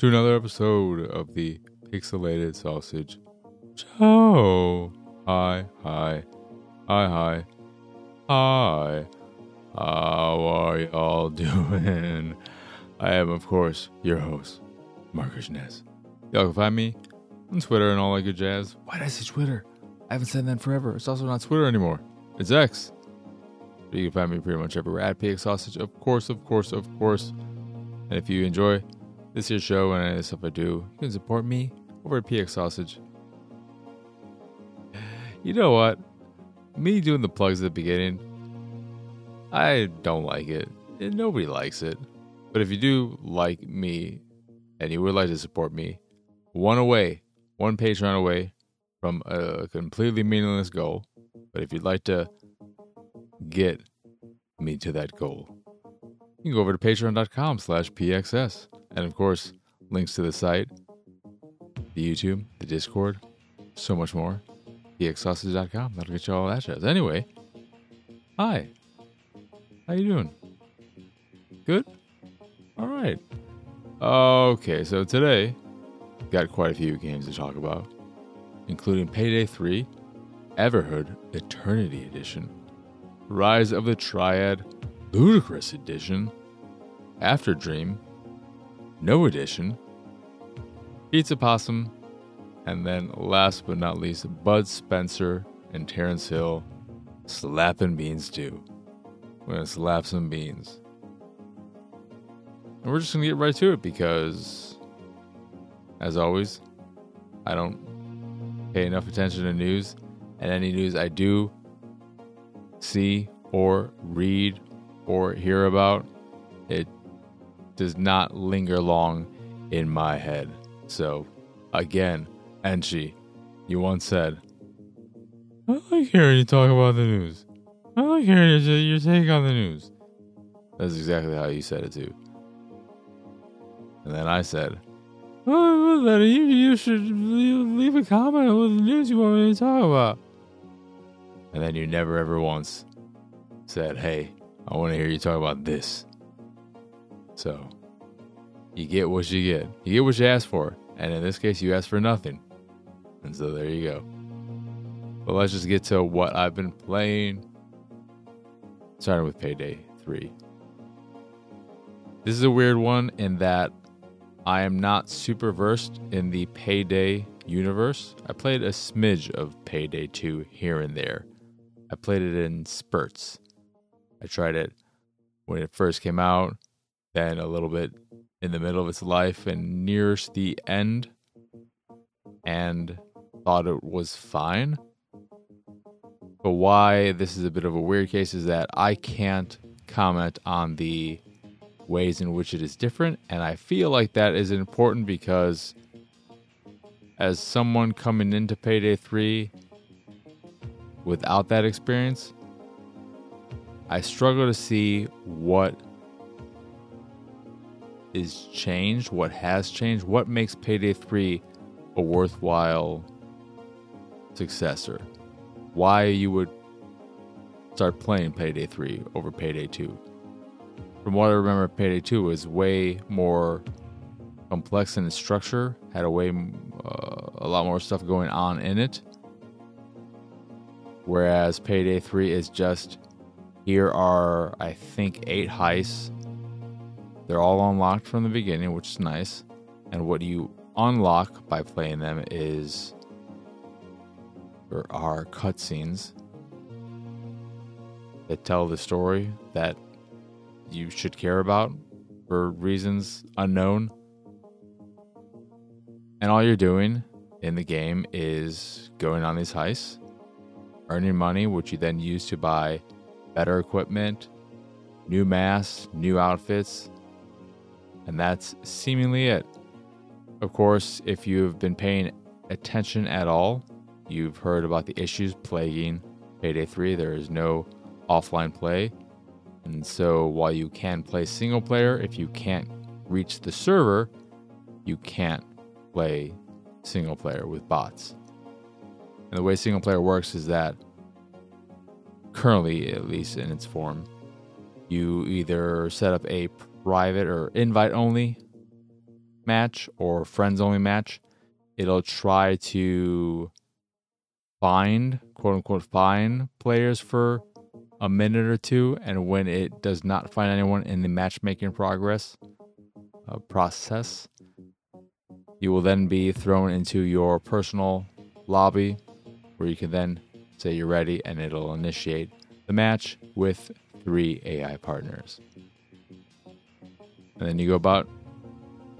to another episode of the Pixelated Sausage Show. Hi, hi, hi, hi, hi. How are y'all doing? I am, of course, your host, Marcus Ness. Y'all can find me on Twitter and all that good jazz. Why did I say Twitter? I haven't said that in forever. It's also not Twitter anymore. It's X. But you can find me pretty much everywhere at PX Sausage, of course, of course, of course. And if you enjoy this is your show and any stuff I do, you can support me over at PX Sausage. You know what? Me doing the plugs at the beginning, I don't like it. And nobody likes it. But if you do like me and you would like to support me, one away, one Patreon away from a completely meaningless goal. But if you'd like to get me to that goal, you can go over to patreon.com slash pxs. And of course, links to the site, the YouTube, the Discord, so much more. pxsausage.com. That'll get you all that jazz. Anyway, hi. How you doing? Good? All right. Okay, so today, got quite a few games to talk about, including Payday 3, Everhood Eternity Edition, Rise of the Triad Ludicrous Edition, Afterdream, No Edition, Pizza Possum, and then last but not least, Bud Spencer and Terence Hill Slaps and Beans 2. We're gonna slap some beans. And we're just gonna get right to it because, as always, I don't pay enough attention to news, and any news I do see or read or hear about, it does not linger long in my head. So, again, Enchi, you once said, I like hearing you talk about the news. I like hearing your, your take on the news. That's exactly how you said it too. And then I said, oh, then you, you should leave, leave a comment with the news you want me to talk about. And then you never ever once said, hey, I want to hear you talk about this. So, you get what you get. You get what you ask for. And in this case, you ask for nothing. And so there you go. But let's just get to what I've been playing. Starting with Payday 3. This is a weird one in that I am not super versed in the Payday universe. I played a smidge of Payday 2 here and there. I played it in spurts. I tried it when it first came out, then a little bit in the middle of its life and nearest the end, and thought it was fine. But why this is a bit of a weird case is that I can't comment on the ways in which it is different, and I feel like that is important because as someone coming into Payday 3 without that experience, I struggle to see what is changed, what has changed, what makes Payday 3 a worthwhile successor. Why you would start playing Payday 3 over Payday 2. From what I remember, Payday 2 was way more complex in its structure, had a way uh, a lot more stuff going on in it. Whereas Payday 3 is just here are I think 8 heists they're all unlocked from the beginning, which is nice. And what you unlock by playing them is there are cutscenes that tell the story that you should care about for reasons unknown. And all you're doing in the game is going on these heists, earning money, which you then use to buy better equipment, new masks, new outfits, and that's seemingly it. Of course, if you've been paying attention at all, you've heard about the issues plaguing Payday 3. There is no offline play. And so while you can play single player, if you can't reach the server, you can't play single player with bots. And the way single player works is that currently, at least in its form, you either set up a private or invite only match or friends only match. It'll try to find, quote unquote, find players for a minute or two. And when it does not find anyone in the matchmaking progress uh, process, you will then be thrown into your personal lobby where you can then say you're ready and it'll initiate the match with three AI partners. And then you go about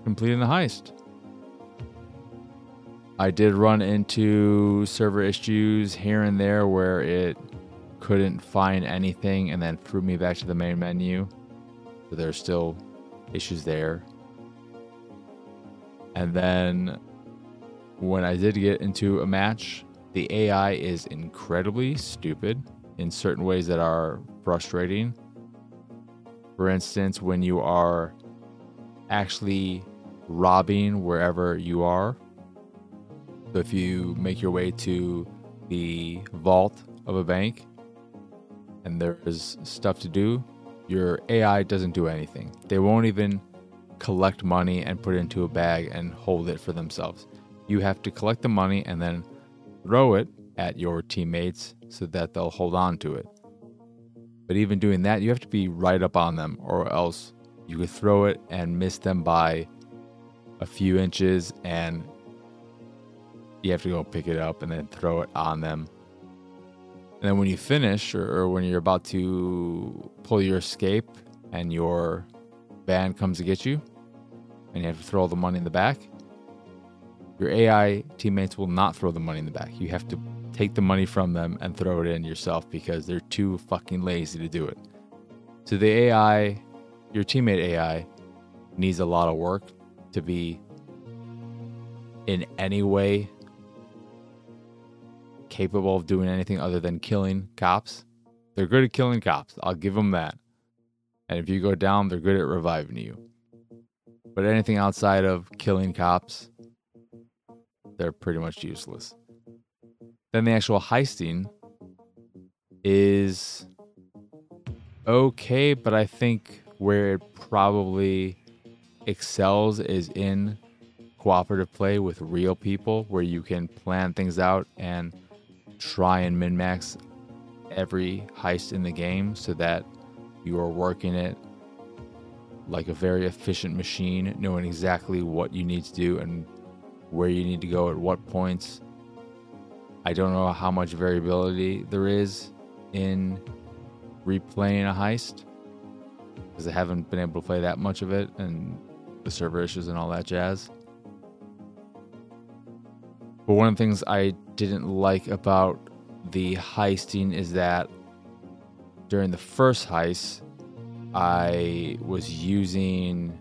completing the heist. I did run into server issues here and there where it couldn't find anything and then threw me back to the main menu. So there's still issues there. And then when I did get into a match, the AI is incredibly stupid in certain ways that are frustrating. For instance, when you are actually robbing wherever you are. So if you make your way to the vault of a bank and there's stuff to do, your AI doesn't do anything. They won't even collect money and put it into a bag and hold it for themselves. You have to collect the money and then throw it at your teammates so that they'll hold on to it. But even doing that, you have to be right up on them, or else you could throw it and miss them by a few inches, and you have to go pick it up and then throw it on them. And then when you finish, or, or when you're about to pull your escape, and your band comes to get you, and you have to throw all the money in the back, your AI teammates will not throw the money in the back. You have to take the money from them and throw it in yourself because they're too fucking lazy to do it. So the AI, your teammate AI, needs a lot of work to be in any way capable of doing anything other than killing cops. They're good at killing cops. I'll give them that. And if you go down, they're good at reviving you. But anything outside of killing cops, they're pretty much useless. Then the actual heisting is okay, but I think where it probably excels is in cooperative play with real people where you can plan things out and try and min max every heist in the game so that you are working it like a very efficient machine, knowing exactly what you need to do and where you need to go at what points. I don't know how much variability there is in replaying a heist because I haven't been able to play that much of it and the server issues and all that jazz. But one of the things I didn't like about the heisting is that during the first heist, I was using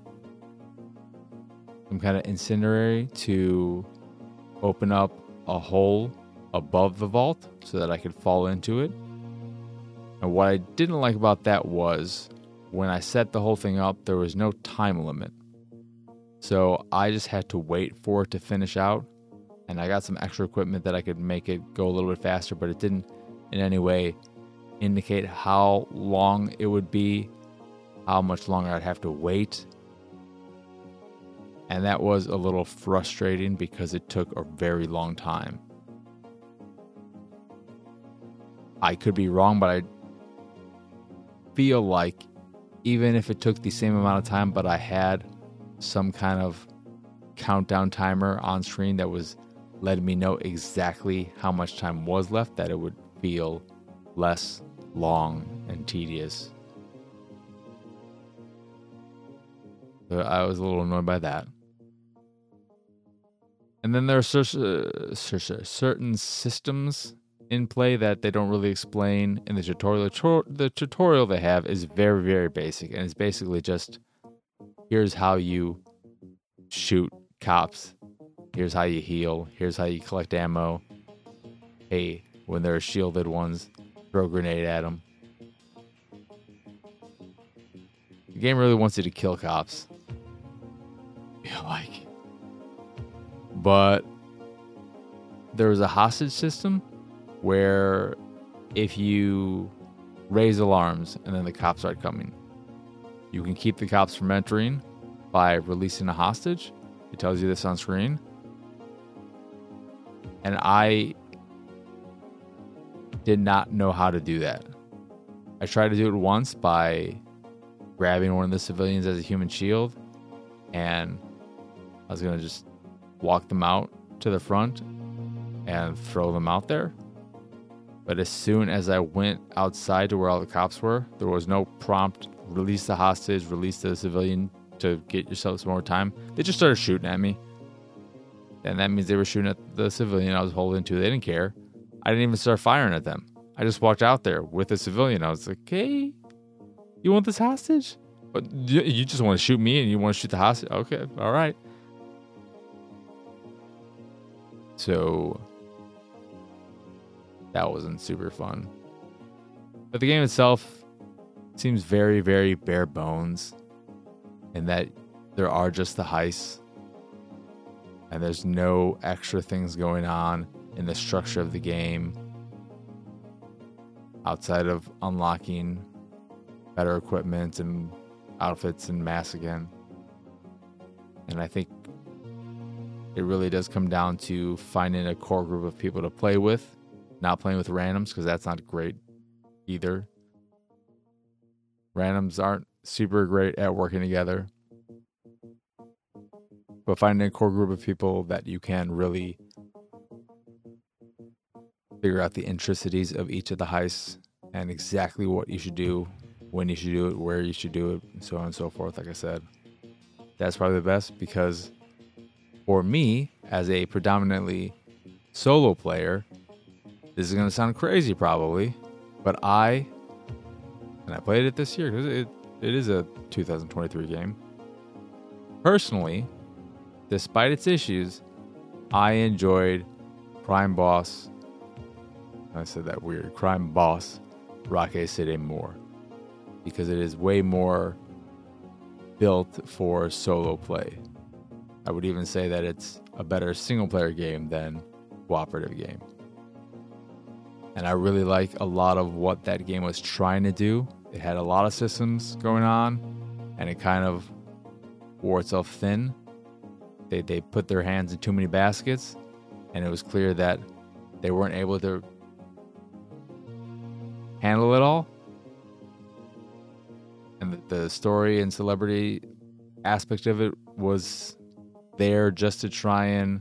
some kind of incendiary to open up a hole above the vault so that I could fall into it. And what I didn't like about that was when I set the whole thing up, there was no time limit. So I just had to wait for it to finish out. And I got some extra equipment that I could make it go a little bit faster, but it didn't in any way indicate how long it would be, how much longer I'd have to wait. And that was a little frustrating because it took a very long time. I could be wrong, but I feel like even if it took the same amount of time, but I had some kind of countdown timer on screen that was letting me know exactly how much time was left, that it would feel less long and tedious. So I was a little annoyed by that. And then there are certain systems in play that they don't really explain in the tutorial. The tutorial they have is very, very basic, and it's basically just here's how you shoot cops, here's how you heal, here's how you collect ammo. Hey, when there are shielded ones, throw a grenade at them. The game really wants you to kill cops. Yeah, like. But there was a hostage system where if you raise alarms, and then the cops start coming. You can keep the cops from entering by releasing a hostage. It tells you this on screen. And I did not know how to do that. I tried to do it once by grabbing one of the civilians as a human shield, and I was going to just walk them out to the front and throw them out there. But as soon as I went outside to where all the cops were, there was no prompt release the hostage, release the civilian to get yourself some more time. They just started shooting at me. And that means they were shooting at the civilian I was holding to. They didn't care. I didn't even start firing at them. I just walked out there with a civilian. I was like, hey, you want this hostage? But you just want to shoot me and you want to shoot the hostage? Okay, all right. So that wasn't super fun. But the game itself seems very, very bare bones in that there are just the heists and there's no extra things going on in the structure of the game outside of unlocking better equipment and outfits and masks again. And I think it really does come down to finding a core group of people to play with not playing with randoms because that's not great either. Randoms aren't super great at working together. But finding a core group of people that you can really figure out the intricacies of each of the heists and exactly what you should do, when you should do it, where you should do it, and so on and so forth. Like I said, that's probably the best because for me, as a predominantly solo player, this is going to sound crazy probably, but I, and I played it this year because it, it is a 2023 game. Personally, despite its issues, I enjoyed Crime Boss. I said that weird. Crime Boss Rockay City more because it is way more built for solo play. I would even say that it's a better single player game than cooperative game. And I really like a lot of what that game was trying to do. It had a lot of systems going on, and it kind of wore itself thin. They, they put their hands in too many baskets, and it was clear that they weren't able to handle it all. And the story and celebrity aspect of it was there just to try and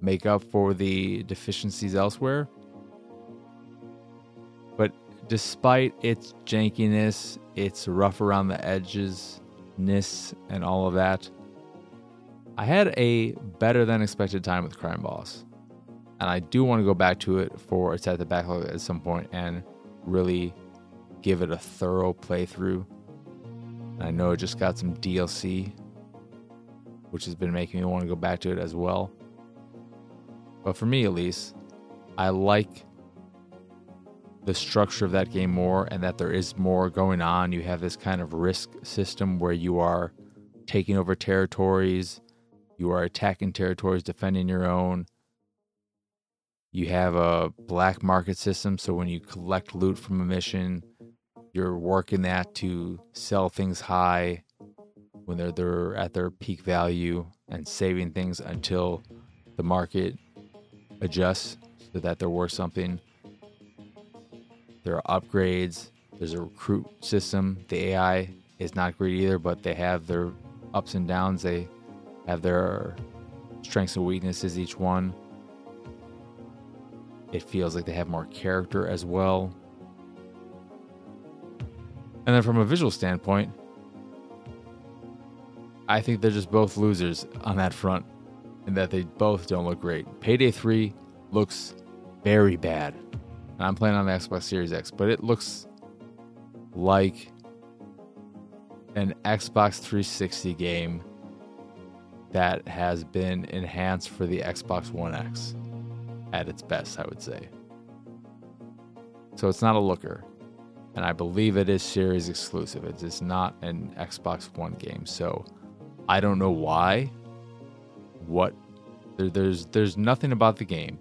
make up for the deficiencies elsewhere despite its jankiness, its rough around the edges ness and all of that, I had a better than expected time with Crime Boss. And I do want to go back to it for its at the backlog at some point and really give it a thorough playthrough. And I know it just got some DLC, which has been making me want to go back to it as well. But for me, at least, I like the structure of that game more and that there is more going on. You have this kind of risk system where you are taking over territories, you are attacking territories, defending your own. You have a black market system, so when you collect loot from a mission, you're working that to sell things high when they're, they're at their peak value and saving things until the market adjusts so that they're worth something. There are upgrades. There's a recruit system. The AI is not great either, but they have their ups and downs. They have their strengths and weaknesses, each one. It feels like they have more character as well. And then from a visual standpoint, I think they're just both losers on that front, and that they both don't look great. Payday 3 looks very bad and I'm playing on the Xbox Series X, but it looks like an Xbox 360 game that has been enhanced for the Xbox One X at its best, I would say. So it's not a looker. And I believe it is series exclusive. It is not an Xbox One game. So I don't know why. What there, there's there's nothing about the game.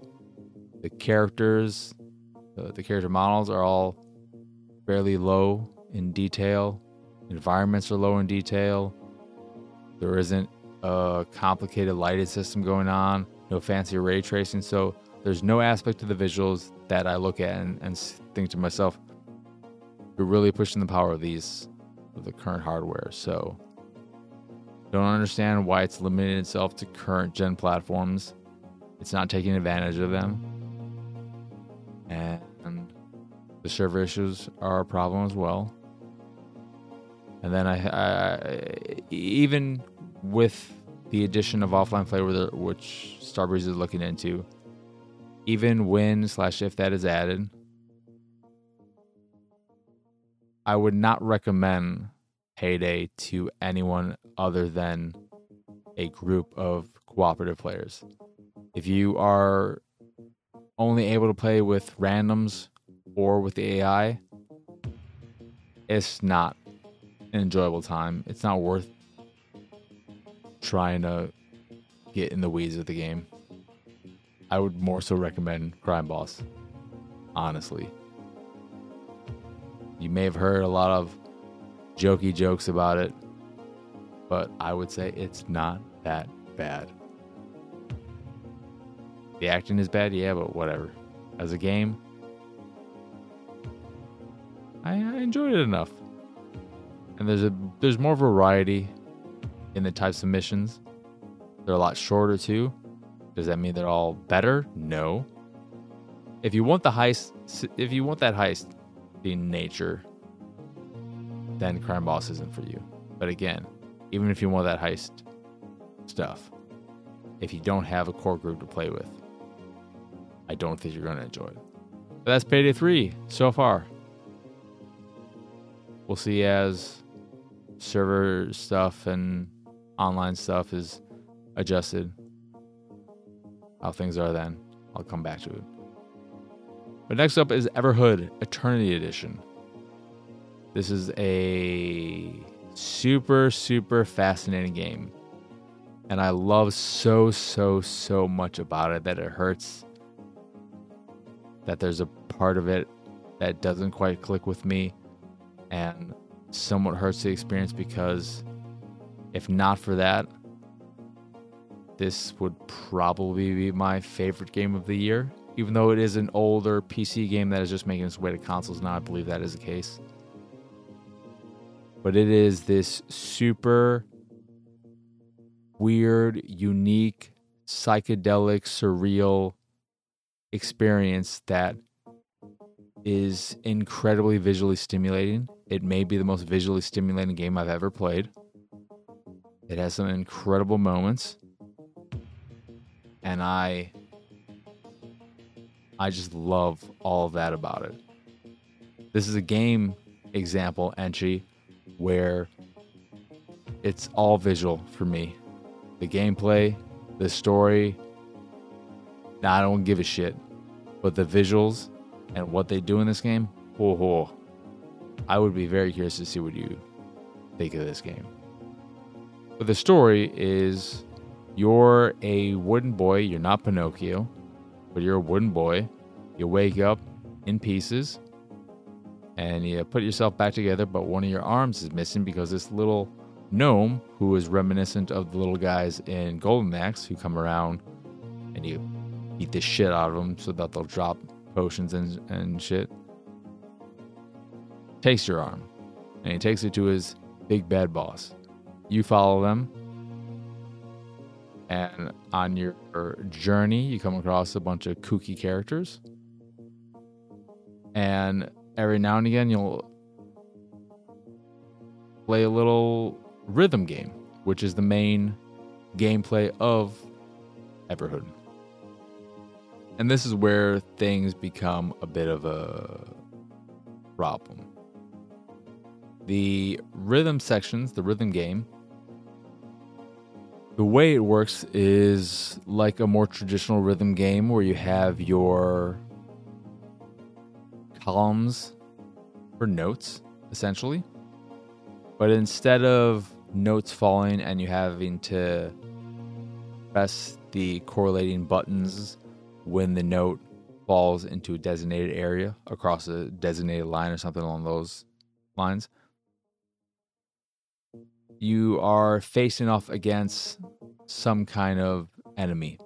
The characters, the, the character models are all fairly low in detail. Environments are low in detail. There isn't a complicated lighting system going on, no fancy ray tracing. So there's no aspect of the visuals that I look at and, and think to myself, you're really pushing the power of these, of the current hardware. So don't understand why it's limiting itself to current gen platforms. It's not taking advantage of them. And the server issues are a problem as well. And then I, I even with the addition of offline play, which Starbreeze is looking into, even when slash if that is added, I would not recommend Payday to anyone other than a group of cooperative players. If you are only able to play with randoms or with the AI, it's not an enjoyable time. It's not worth trying to get in the weeds of the game. I would more so recommend Crime Boss, honestly. You may have heard a lot of jokey jokes about it, but I would say it's not that bad. The acting is bad, yeah, but whatever. As a game, I, I enjoyed it enough. And there's a there's more variety in the types of missions. They're a lot shorter too. Does that mean they're all better? No. If you want the heist, if you want that heist in nature, then Crime Boss isn't for you. But again, even if you want that heist stuff, if you don't have a core group to play with, I don't think you're going to enjoy it. But that's Payday 3 so far. We'll see as server stuff and online stuff is adjusted how things are then. I'll come back to it. But next up is Everhood Eternity Edition. This is a super, super fascinating game. And I love so, so, so much about it that it hurts that there's a part of it that doesn't quite click with me and somewhat hurts the experience because if not for that, this would probably be my favorite game of the year. Even though it is an older PC game that is just making its way to consoles now, I believe that is the case. But it is this super weird, unique, psychedelic, surreal experience that is incredibly visually stimulating. It may be the most visually stimulating game I've ever played. It has some incredible moments and I I just love all of that about it. This is a game example entry where it's all visual for me. The gameplay, the story, now I don't give a shit. But the visuals and what they do in this game, oh, oh, I would be very curious to see what you think of this game. But the story is you're a wooden boy. You're not Pinocchio, but you're a wooden boy. You wake up in pieces and you put yourself back together, but one of your arms is missing because this little gnome, who is reminiscent of the little guys in Golden Axe who come around and you beat the shit out of them so that they'll drop potions and, and shit, takes your arm and he takes it to his big bad boss. You follow them and on your journey, you come across a bunch of kooky characters. And every now and again, you'll play a little rhythm game, which is the main gameplay of Everhood. And this is where things become a bit of a problem. The rhythm sections, the rhythm game, the way it works is like a more traditional rhythm game where you have your columns for notes, essentially. But instead of notes falling and you having to press the correlating buttons when the note falls into a designated area across a designated line or something along those lines, you are facing off against some kind of enemy.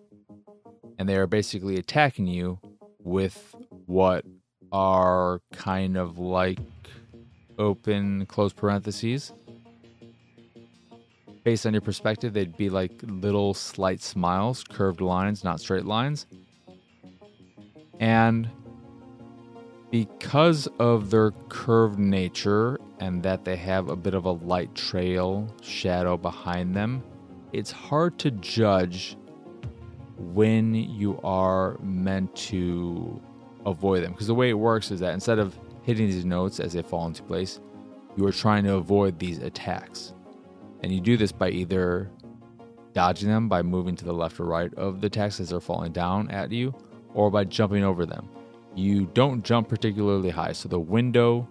And they are basically attacking you with what are kind of like open close parentheses. Based on your perspective, they'd be like little slight smiles, curved lines, not straight lines. And because of their curved nature and that they have a bit of a light trail shadow behind them, it's hard to judge when you are meant to avoid them. Because the way it works is that instead of hitting these notes as they fall into place, you are trying to avoid these attacks. And you do this by either dodging them by moving to the left or right of the attacks as they're falling down at you, or by jumping over them. You don't jump particularly high, so the window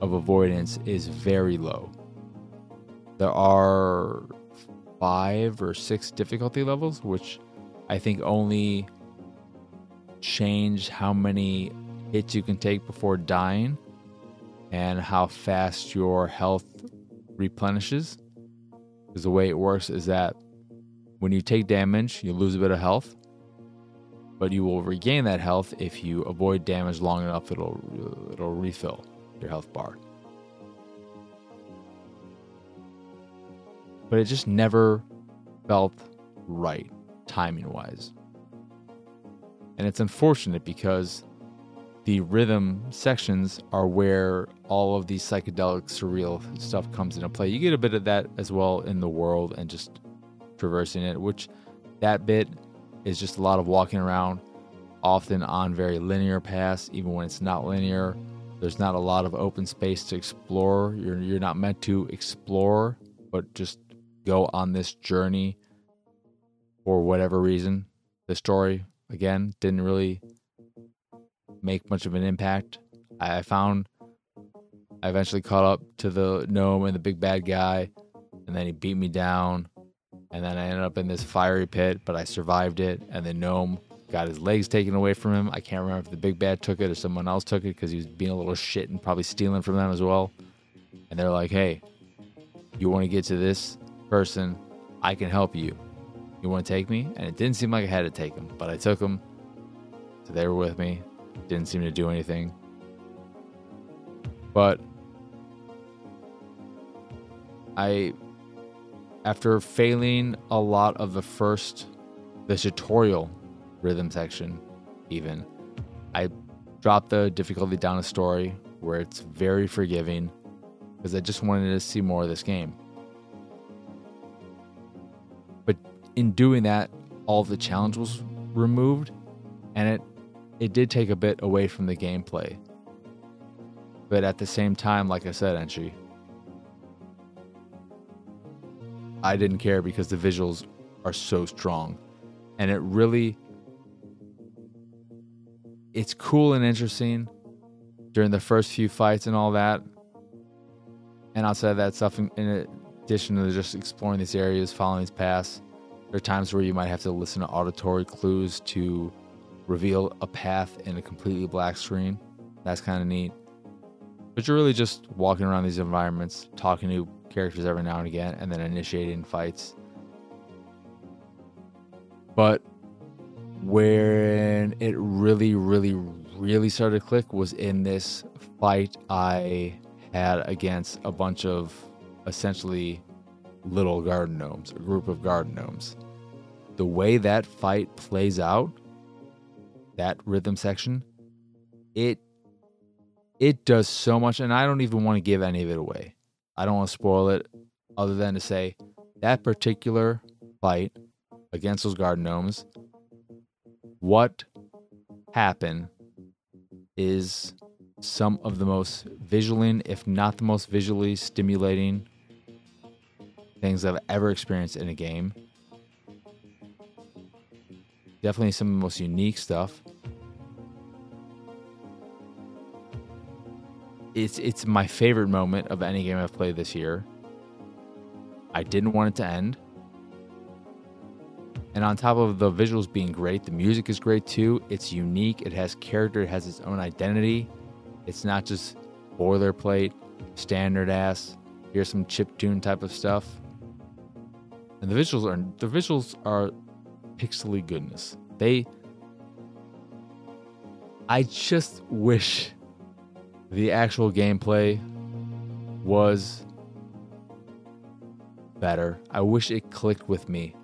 of avoidance is very low. There are five or six difficulty levels, which I think only change how many hits you can take before dying and how fast your health replenishes. Because the way it works is that when you take damage, you lose a bit of health, but you will regain that health if you avoid damage long enough. It'll it'll refill your health bar. But it just never felt right timing wise. And it's unfortunate because the rhythm sections are where all of these psychedelic surreal stuff comes into play. You get a bit of that as well in the world and just traversing it, which that bit is just a lot of walking around, often on very linear paths, even when it's not linear. There's not a lot of open space to explore. You're you're not meant to explore, but just go on this journey for whatever reason. The story again didn't really make much of an impact. I found I eventually caught up to the gnome and the big bad guy, and then he beat me down. And then I ended up in this fiery pit, but I survived it. And the gnome got his legs taken away from him. I can't remember if the big bad took it or someone else took it because he was being a little shit and probably stealing from them as well. And they're like, hey, you want to get to this person? I can help you. You want to take me? And it didn't seem like I had to take him, but I took him. So they were with me. Didn't seem to do anything. But I, after failing a lot of the first, the tutorial rhythm section, even, I dropped the difficulty down a story where it's very forgiving because I just wanted to see more of this game. But in doing that, all the challenge was removed, and it it did take a bit away from the gameplay. But at the same time, like I said, Entry, I didn't care because the visuals are so strong. And it really it's cool and interesting during the first few fights and all that. And outside of that stuff, in, in addition to just exploring these areas, following these paths, there are times where you might have to listen to auditory clues to reveal a path in a completely black screen. That's kind of neat. But you're really just walking around these environments, talking to characters every now and again, and then initiating fights. But when it really, really, really started to click was in this fight I had against a bunch of essentially little garden gnomes, a group of garden gnomes. The way that fight plays out that rhythm section, it it does so much and I don't even want to give any of it away. I don't want to spoil it other than to say that particular fight against those garden gnomes what happened is some of the most visually, if not the most visually stimulating things I've ever experienced in a game. Definitely some of the most unique stuff. It's it's my favorite moment of any game I've played this year. I didn't want it to end. And on top of the visuals being great, the music is great too. It's unique, it has character, it has its own identity. It's not just boilerplate, standard ass, here's some chip tune type of stuff. And the visuals are the visuals are pixely goodness. They I just wish the actual gameplay was better. I wish it clicked with me.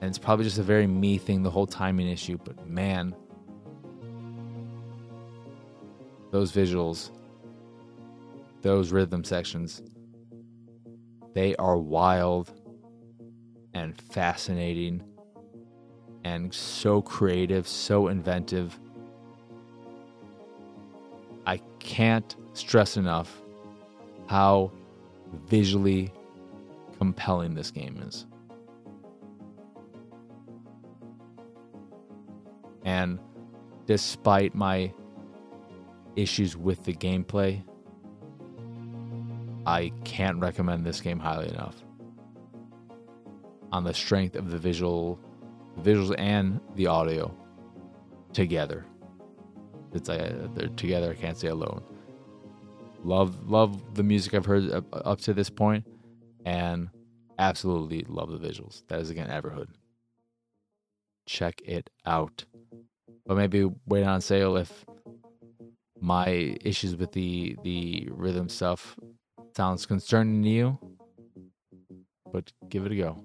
And it's probably just a very me thing, the whole timing issue, but man, those visuals, those rhythm sections, they are wild and fascinating and so creative, so inventive. Can't stress enough how visually compelling this game is. And despite my issues with the gameplay, I can't recommend this game highly enough. On the strength of the visual visuals and the audio together. It's uh, they're together. I can't say alone. Love love the music I've heard up, up to this point, and absolutely love the visuals. That is again Everhood. Check it out. But maybe wait on sale if my issues with the the rhythm stuff sounds concerning to you. But give it a go.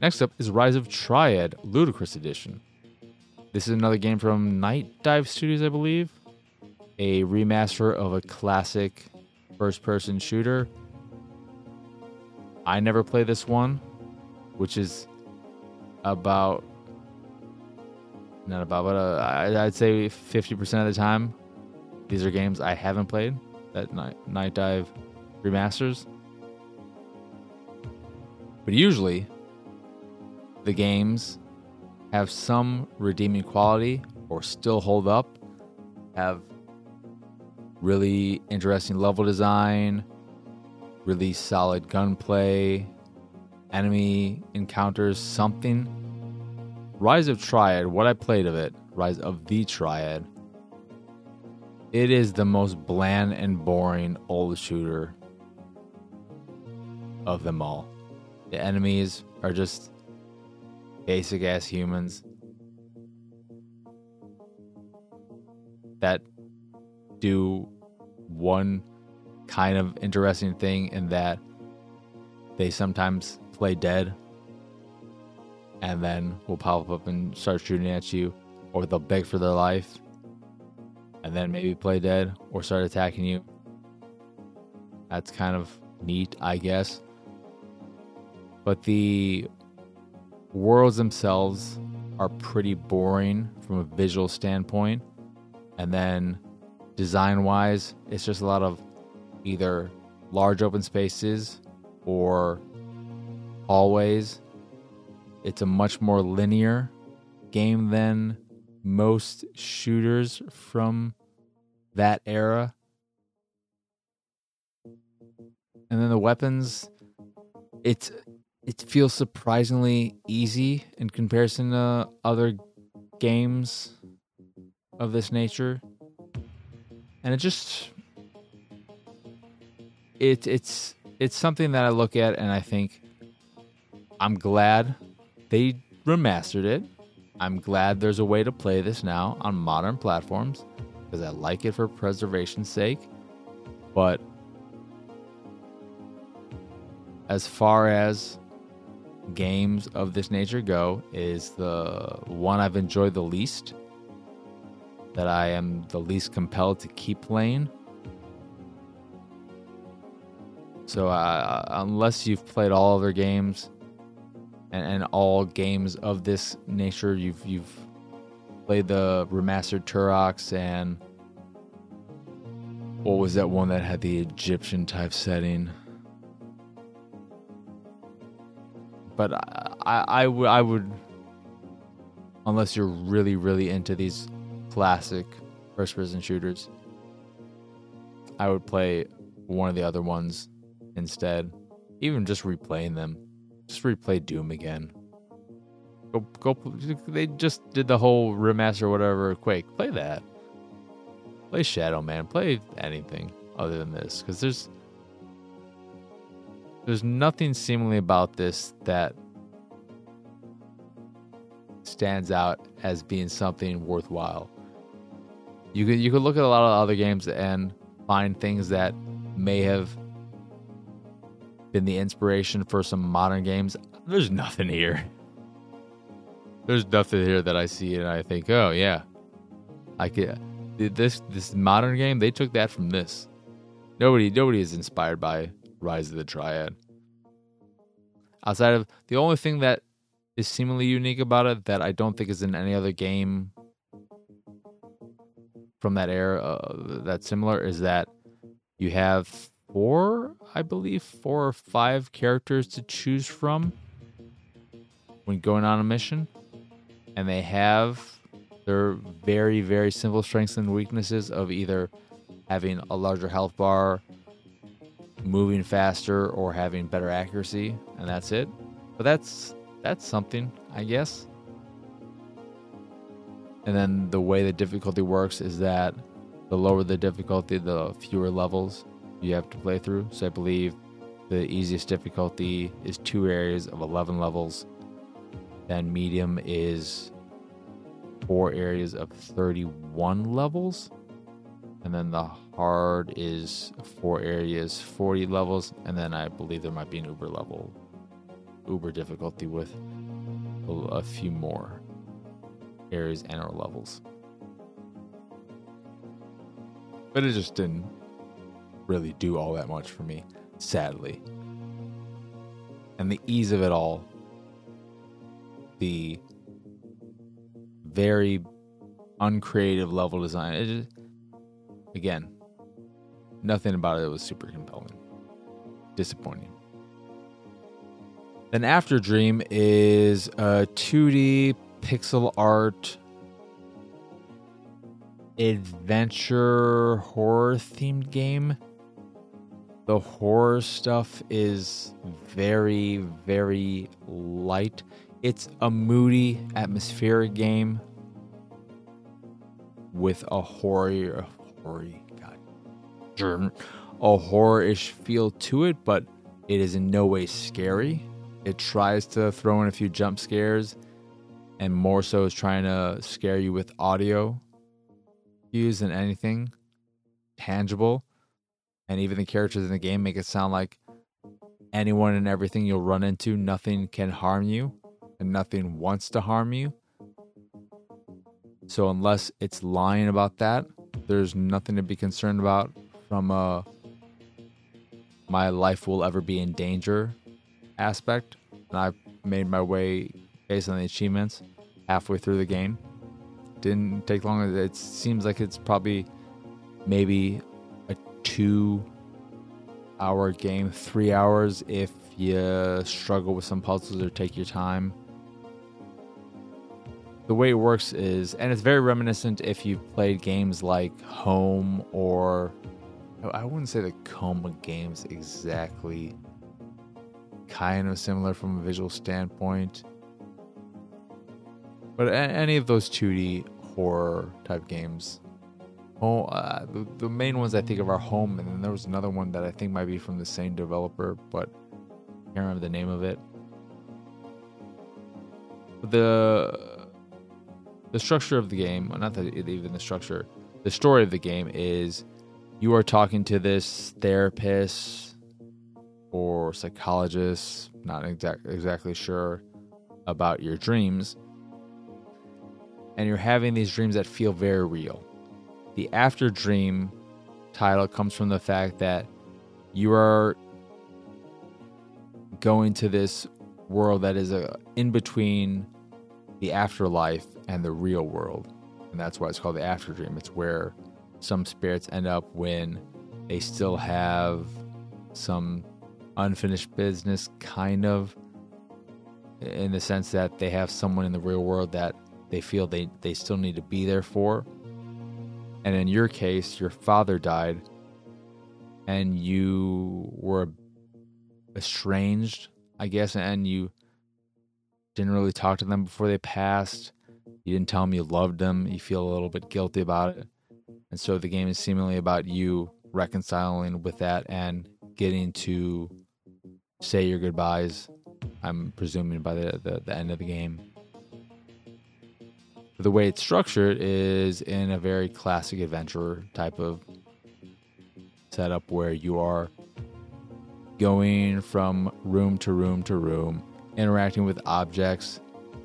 Next up is Rise of Triad Ludicrous Edition. This is another game from Nightdive Studios, I believe. A remaster of a classic first person shooter. I never played this one, which is about not about, but uh, I'd say 50% of the time, these are games I haven't played that Night, Dive remasters. But usually, the games have some redeeming quality or still hold up, have really interesting level design, really solid gunplay, enemy encounters, something. Rise of Triad, what I played of it, Rise of the Triad, it is the most bland and boring old shooter of them all. The enemies are just basic ass humans. That do one kind of interesting thing in that they sometimes play dead and then will pop up and start shooting at you or they'll beg for their life and then maybe play dead or start attacking you. That's kind of neat i guess. But the worlds themselves are pretty boring from a visual standpoint. And then design wise, it's just a lot of either large open spaces or hallways. It's a much more linear game than most shooters from that era. And then the weapons, it's it feels surprisingly easy in comparison to other games of this nature. And it just it it's it's something that I look at and I think I'm glad they remastered it. I'm glad there's a way to play this now on modern platforms because I like it for preservation's sake. But as far as games of this nature go is the one I've enjoyed the least, that I am the least compelled to keep playing. So, uh, unless you've played all other games and, and all games of this nature, you've you've played the remastered Turok and what was that one that had the Egyptian type setting? But I, would, unless you're really, really into these classic first person shooters, I would play one of the other ones instead. Even just replaying them just replay Doom again. Go go. They just did the whole remaster, whatever. Quake. Play that. Play Shadow Man. Play anything other than this, because there's there's nothing seemingly about this that stands out as being something worthwhile. You could you could look at a lot of other games and find things that may have been the inspiration for some modern games. There's nothing here. There's nothing here that I see and I think, oh yeah, I could. This this modern game they took that from this. Nobody nobody is inspired by Rise of the Triad. Outside of the only thing that is seemingly unique about it that I don't think is in any other game from that era uh, that's similar is that you have four, I believe, four or five characters to choose from when going on a mission, and they have their very, very simple strengths and weaknesses of either having a larger health bar, moving faster, or having better accuracy, and that's it. But that's that's something, I guess. And then the way the difficulty works is that the lower the difficulty, the fewer levels you have to play through. So I believe the easiest difficulty is two areas of 11 levels. Then medium is four areas of 31 levels. And then the hard is four areas, 40 levels. And then I believe there might be an uber level, uber difficulty with a few more areas and or levels. But it just didn't really do all that much for me, sadly. And the ease of it all, the very uncreative level design, just, again, nothing about it was super compelling. Disappointing. Then Afterdream is a 2D pixel art adventure horror themed game. The horror stuff is very, very light. It's a moody, atmospheric game with a horror, horror, a horror-ish feel to it, but it is in no way scary. It tries to throw in a few jump scares and more so is trying to scare you with audio cues than anything tangible. And even the characters in the game make it sound like anyone and everything you'll run into, nothing can harm you and nothing wants to harm you. So unless it's lying about that, there's nothing to be concerned about from a my life will ever be in danger aspect. And I've made my way based on the achievements halfway through the game. Didn't take long. It seems like it's probably maybe a two hour game, three hours if you struggle with some puzzles or take your time. The way it works is, and it's very reminiscent if you've played games like Home or I wouldn't say the Coma games exactly. Kind of similar from a visual standpoint. But any of those 2D horror type games, oh, uh, the, the main ones I think of are Home, and then there was another one that I think might be from the same developer, but I can't remember the name of it. The the structure of the game, not that even the structure, the story of the game is you are talking to this therapist or psychologist, not exact, exactly sure about your dreams and you're having these dreams that feel very real. The after dream title comes from the fact that you are going to this world that is a, in between the afterlife and the real world. And that's why it's called the after dream. It's where some spirits end up when they still have some unfinished business, kind of, in the sense that they have someone in the real world that they feel they, they still need to be there for. And in your case, your father died and you were estranged, I guess, and you didn't really talk to them before they passed. You didn't tell them you loved them. You feel a little bit guilty about it. And so the game is seemingly about you reconciling with that and getting to say your goodbyes. I'm presuming by the, the, the end of the game. The way it's structured is in a very classic adventure type of setup where you are going from room to room to room, interacting with objects,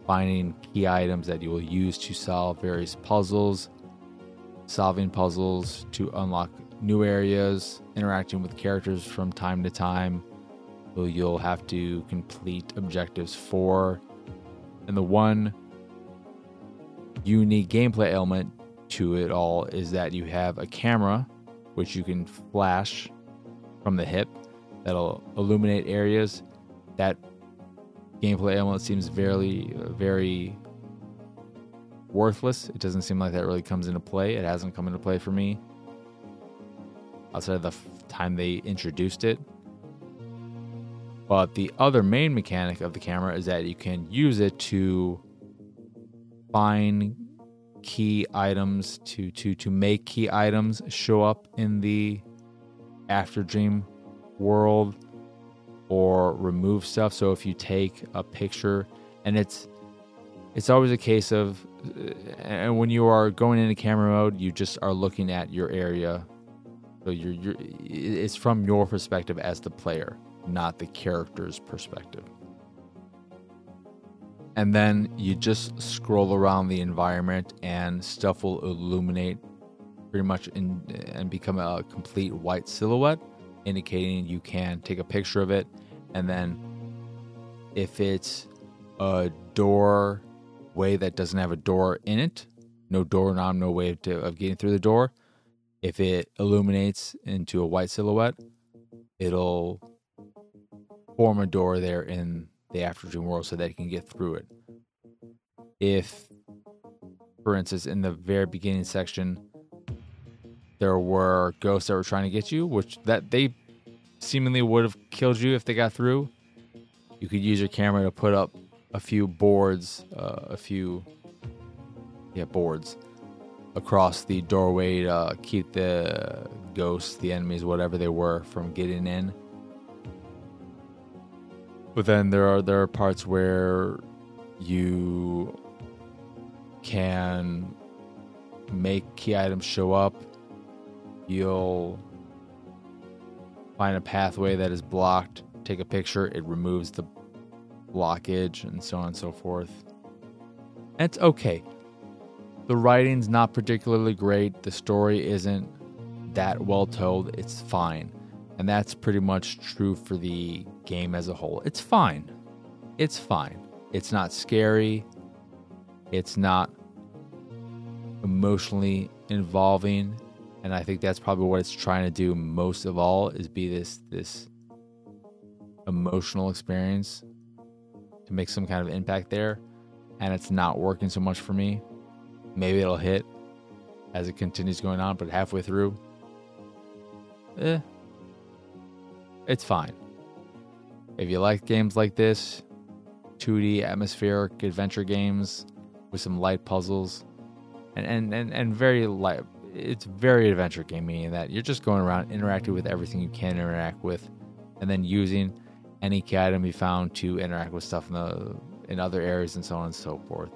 finding key items that you will use to solve various puzzles, solving puzzles to unlock new areas, interacting with characters from time to time who you'll have to complete objectives for. And the one unique gameplay element to it all is that you have a camera which you can flash from the hip that'll illuminate areas. That gameplay element seems very, very worthless. It doesn't seem like that really comes into play. It hasn't come into play for me outside of the time they introduced it. But the other main mechanic of the camera is that you can use it to find key items to to to make key items show up in the after dream world or remove stuff so if you take a picture and it's it's always a case of Uh, and when you are going into camera mode you just are looking at your area. So you're, you're it's from your perspective as the player not the character's perspective. And then you just scroll around the environment and stuff will illuminate pretty much in, and become a complete white silhouette indicating you can take a picture of it. And then if it's a door way that doesn't have a door in it no doorknob no way to, of getting through the door if it illuminates into a white silhouette it'll form a door there in the After world so that it can get through it. If, for instance, in the very beginning section, there were ghosts that were trying to get you, which that they seemingly would have killed you if they got through. You could use your camera to put up a few boards, uh, a few yeah boards across the doorway to keep the ghosts, the enemies, whatever they were, from getting in. But then there are there are parts where you can make key items show up. You'll find a pathway that is blocked, take a picture, it removes the blockage, and so on and so forth. And it's okay. The writing's not particularly great, the story isn't that well told, it's fine. And that's pretty much true for the game as a whole. It's fine. It's fine. It's not scary. It's not emotionally involving. And I think that's probably what it's trying to do most of all is be this this emotional experience to make some kind of impact there. And it's not working so much for me. Maybe it'll hit as it continues going on, but halfway through, eh, it's fine. If you like games like this, 2D atmospheric adventure games with some light puzzles, and and and, and very light, it's very adventure game, meaning that you're just going around interacting with everything you can interact with, and then using any key item you found to interact with stuff in the in other areas and so on and so forth.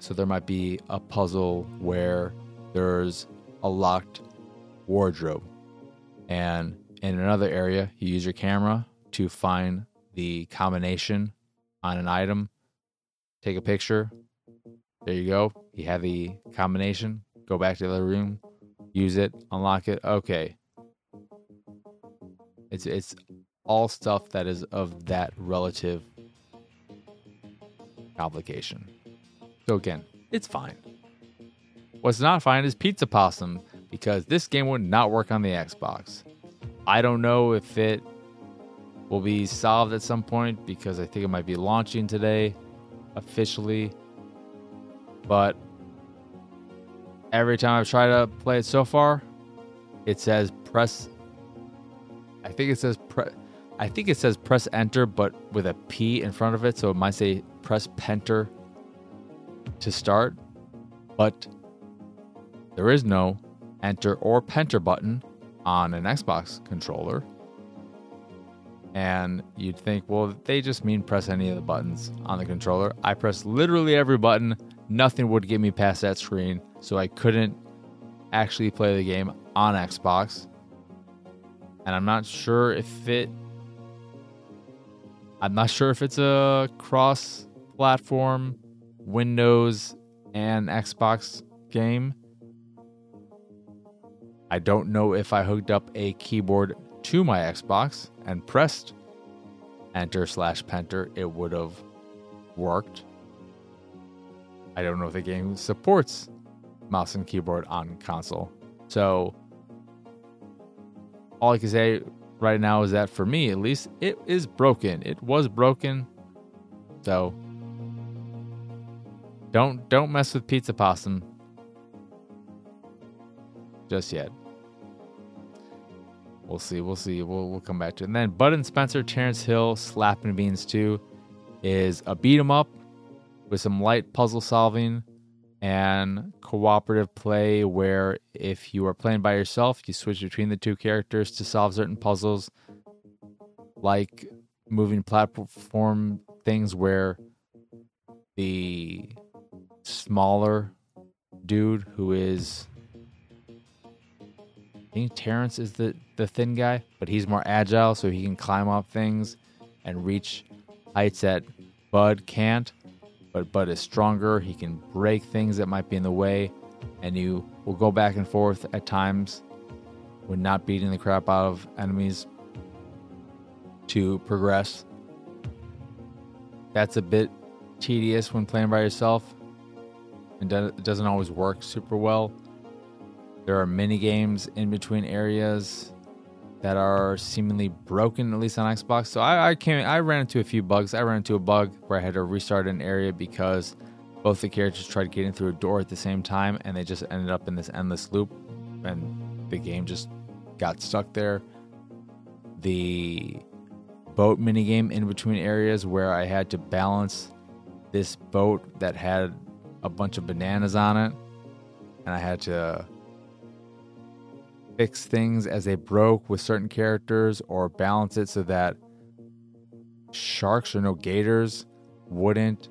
So there might be a puzzle where there's a locked wardrobe and in another area, you use your camera to find the combination on an item, take a picture. There you go. You have the combination. Go back to the room, use it, unlock it. Okay. It's it's all stuff that is of that relative complication. So again, it's fine. What's not fine is Pizza Possum because this game would not work on the Xbox. I don't know if it will be solved at some point because I think it might be launching today officially. But every time I've tried to play it so far, it says press. I think it says pre- I think it says press enter, but with a P in front of it. So it might say press penter to start. But there is no enter or penter button on an Xbox controller. And you'd think, well, they just mean press any of the buttons on the controller. I pressed literally every button. Nothing would get me past that screen. So I couldn't actually play the game on Xbox. And I'm not sure if it I'm not sure if it's a cross platform Windows and Xbox game. I don't know if I hooked up a keyboard to my Xbox and pressed enter slash penter, it would have worked. I don't know if the game supports mouse and keyboard on console. So all I can say right now is that for me at least it is broken. It was broken. So don't don't mess with Pizza Possum just yet. We'll see. We'll see. We'll, we'll come back to it. And then Bud and Spencer, Terence Hill, Slaps and Beans 2 is a beat 'em up with some light puzzle solving and cooperative play where if you are playing by yourself, you switch between the two characters to solve certain puzzles, like moving platform things where the smaller dude who is I think Terence is the, the thin guy, but he's more agile, so he can climb up things and reach heights that Bud can't but Bud is stronger. He can break things that might be in the way, and you will go back and forth at times when not beating the crap out of enemies to progress. That's a bit tedious when playing by yourself, and it doesn't always work super well. There are mini games in between areas that are seemingly broken, at least on Xbox. So I, I came, I ran into a few bugs. I ran into a bug where I had to restart an area because both the characters tried getting through a door at the same time, and they just ended up in this endless loop, and the game just got stuck there. The boat minigame in between areas where I had to balance this boat that had a bunch of bananas on it, and I had to fix things as they broke with certain characters or balance it so that sharks or no gators wouldn't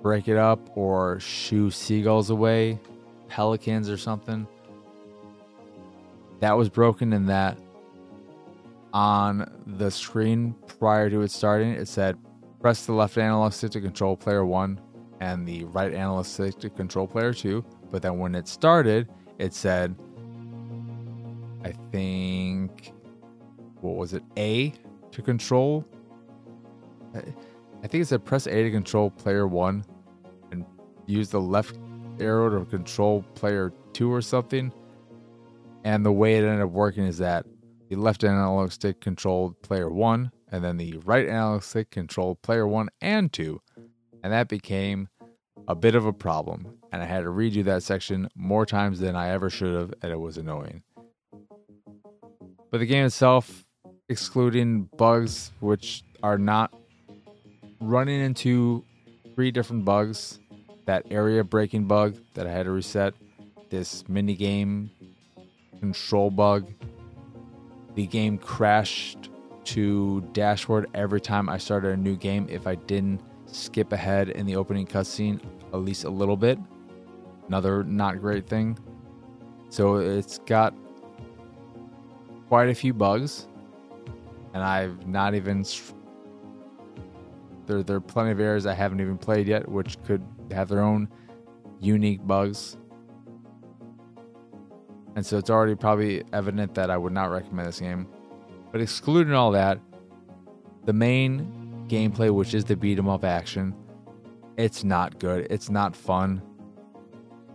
break it up or shoo seagulls away, pelicans or something. That was broken in that on the screen prior to it starting, it said press the left analog stick to control player one and the right analog stick to control player two. But then when it started, it said I think what was it? A to control. I think it said press A to control player one, and use the left arrow to control player two or something. And the way it ended up working is that the left analog stick controlled player one, and then the right analog stick controlled player one and two. And that became a bit of a problem. And I had to redo that section more times than I ever should have, and it was annoying. But the game itself, excluding bugs, which are not running into three different bugs that area breaking bug that I had to reset, this mini game control bug. The game crashed to dashboard every time I started a new game if I didn't skip ahead in the opening cutscene at least a little bit. Another not great thing. So it's got quite a few bugs, and I've not even. There, there are plenty of areas I haven't even played yet, which could have their own unique bugs. And so it's already probably evident that I would not recommend this game. But excluding all that, the main gameplay, which is the beat 'em up action, it's not good. It's not fun.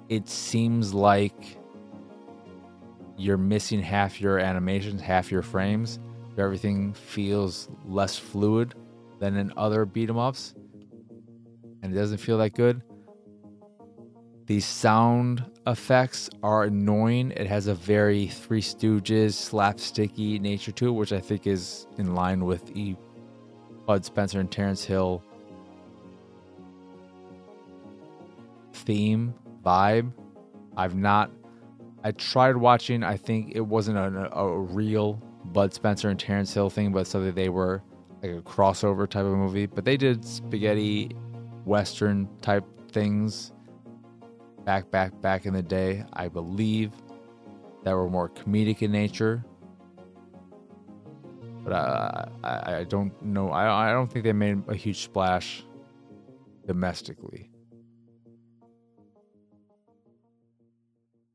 It seems like you're missing half your animations, half your frames. Everything feels less fluid than in other beat 'em ups, and it doesn't feel that good. the sound effects are annoying. It has a very Three Stooges slapsticky nature to it, which I think is in line with the Bud Spencer and Terence Hill theme vibe. I've not. I tried watching. I think it wasn't a, a real Bud Spencer and Terence Hill thing, but something they were like a crossover type of movie. But they did spaghetti western type things back, back, back in the day. I believe that were more comedic in nature. But uh, I, I don't know. I, I don't think they made a huge splash domestically.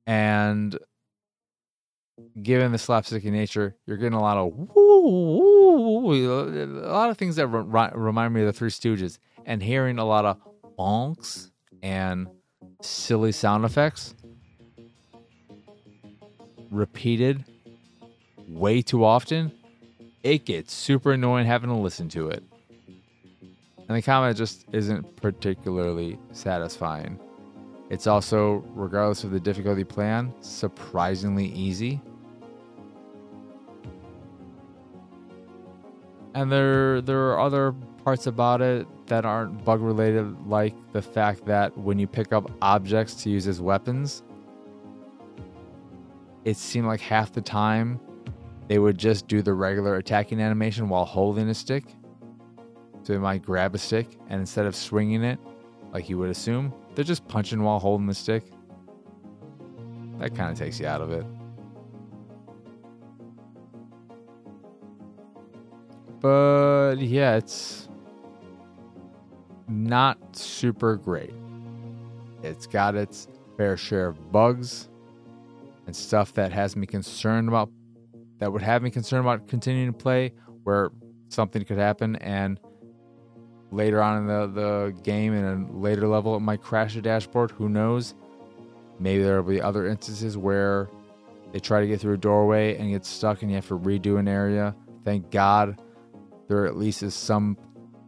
And given the slapsticky nature, you're getting a lot of woo, a lot of things that re- remind me of the Three Stooges, and hearing a lot of bonks and silly sound effects repeated way too often, it gets super annoying having to listen to it. And the combat just isn't particularly satisfying. It's also, regardless of the difficulty plan, surprisingly easy. And there there are other parts about it that aren't bug related, like the fact that when you pick up objects to use as weapons, it seemed like half the time they would just do the regular attacking animation while holding a stick. So they might grab a stick and instead of swinging it, like you would assume, they're just punching while holding the stick. That kind of takes you out of it. But yeah, it's not super great. It's got its fair share of bugs and stuff that has me concerned about that would have me concerned about continuing to play where something could happen and later on in the, the game in a later level it might crash the dashboard. Who knows? Maybe there will be other instances where they try to get through a doorway and get stuck and you have to redo an area. Thank god there at least is some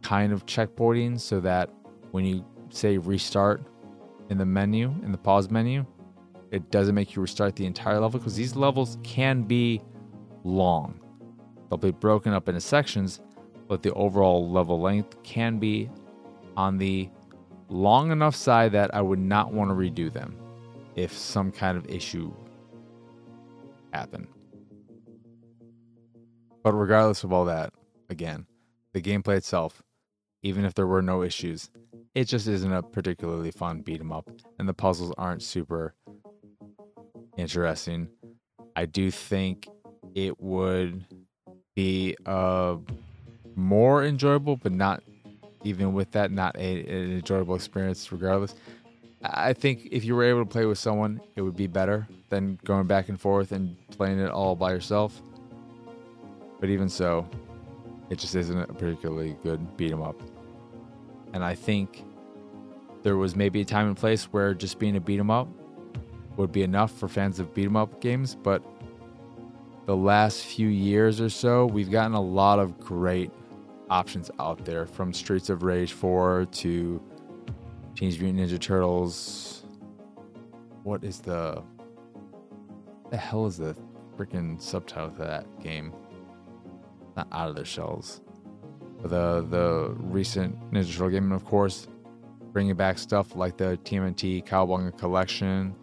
kind of checkpointing so that when you say restart in the menu, in the pause menu, it doesn't make you restart the entire level because these levels can be long. They'll be broken up into sections, but the overall level length can be on the long enough side that I would not want to redo them if some kind of issue happened. But regardless of all that, again, the gameplay itself even if there were no issues. It just isn't a particularly fun beat 'em up, and the puzzles aren't super interesting. I do think it would be uh, more enjoyable, but not even with that, not a, an enjoyable experience regardless. I think if you were able to play with someone, it would be better than going back and forth and playing it all by yourself. But even so, it just isn't a particularly good beat 'em up. And I think there was maybe a time and place where just being a beat 'em up would be enough for fans of beat 'em up games, but the last few years or so, we've gotten a lot of great options out there from Streets of Rage 4 to Teenage Mutant Ninja Turtles. What is the the hell is the freaking subtitle to that game? Not out of their shells the the recent Ninja Turtle game, and of course, bringing back stuff like the TMNT Cowabunga collection.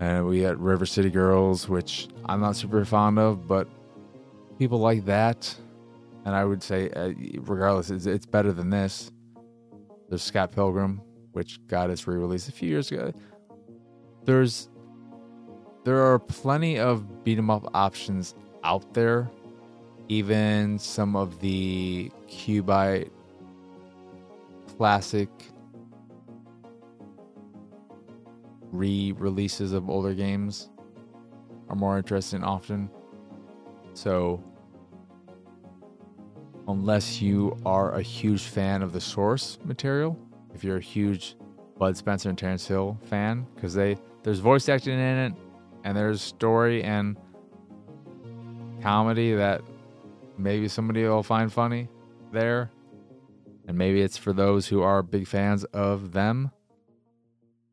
And we had River City Girls, which I'm not super fond of, but people like that. And I would say, uh, regardless, it's, it's better than this. There's Scott Pilgrim, which got its re-release a few years ago. There's there are plenty of beat 'em up options out there even some of the Cubite classic re releases of older games are more interesting often. So, unless you are a huge fan of the source material, if you're a huge Bud Spencer and Terence Hill fan, because they there's voice acting in it and there's story and comedy that maybe somebody will find funny there. And maybe it's for those who are big fans of them.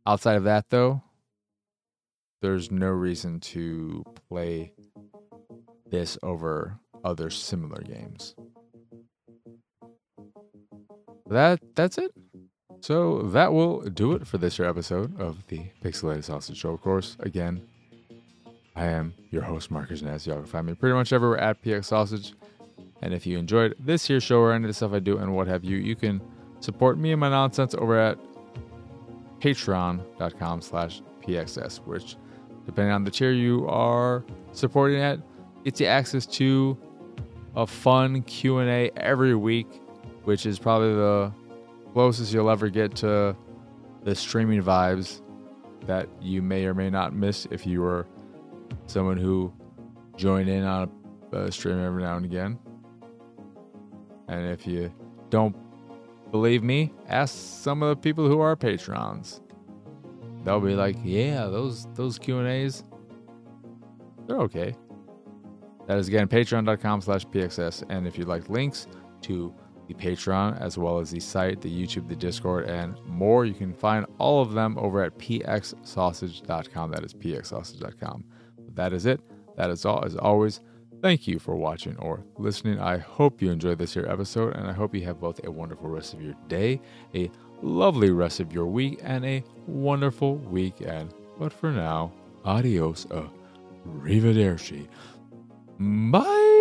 Outside of that, though, there's no reason to play this over other similar games. That that's it. So that will do it for this year episode of the Pixelated Sausage Show. Of course, again, I am your host, Marcus Ness. Y'all can find me pretty much everywhere at PX Sausage. And if you enjoyed this year's show or any of the stuff I do and what have you, you can support me and my nonsense over at patreon.com slash pxs, which, depending on the tier you are supporting at, gets you access to a fun Q&A every week, which is probably the closest you'll ever get to the streaming vibes that you may or may not miss if you were someone who joined in on a, a stream every now and again. And if you don't believe me, ask some of the people who are patrons. They'll be like, "Yeah, those those Q and A's, they're okay." That is again patreon.com slash pxs. And if you'd like links to the Patreon, as well as the site, the YouTube, the Discord, and more. You can find all of them over at pxsausage.com. That is pxsausage.com. That is it. That is all. As always, thank you for watching or listening. I hope you enjoyed this here episode, and I hope you have both a wonderful rest of your day, a lovely rest of your week, and a wonderful weekend. But for now, adios, uh, arrivederci. Bye.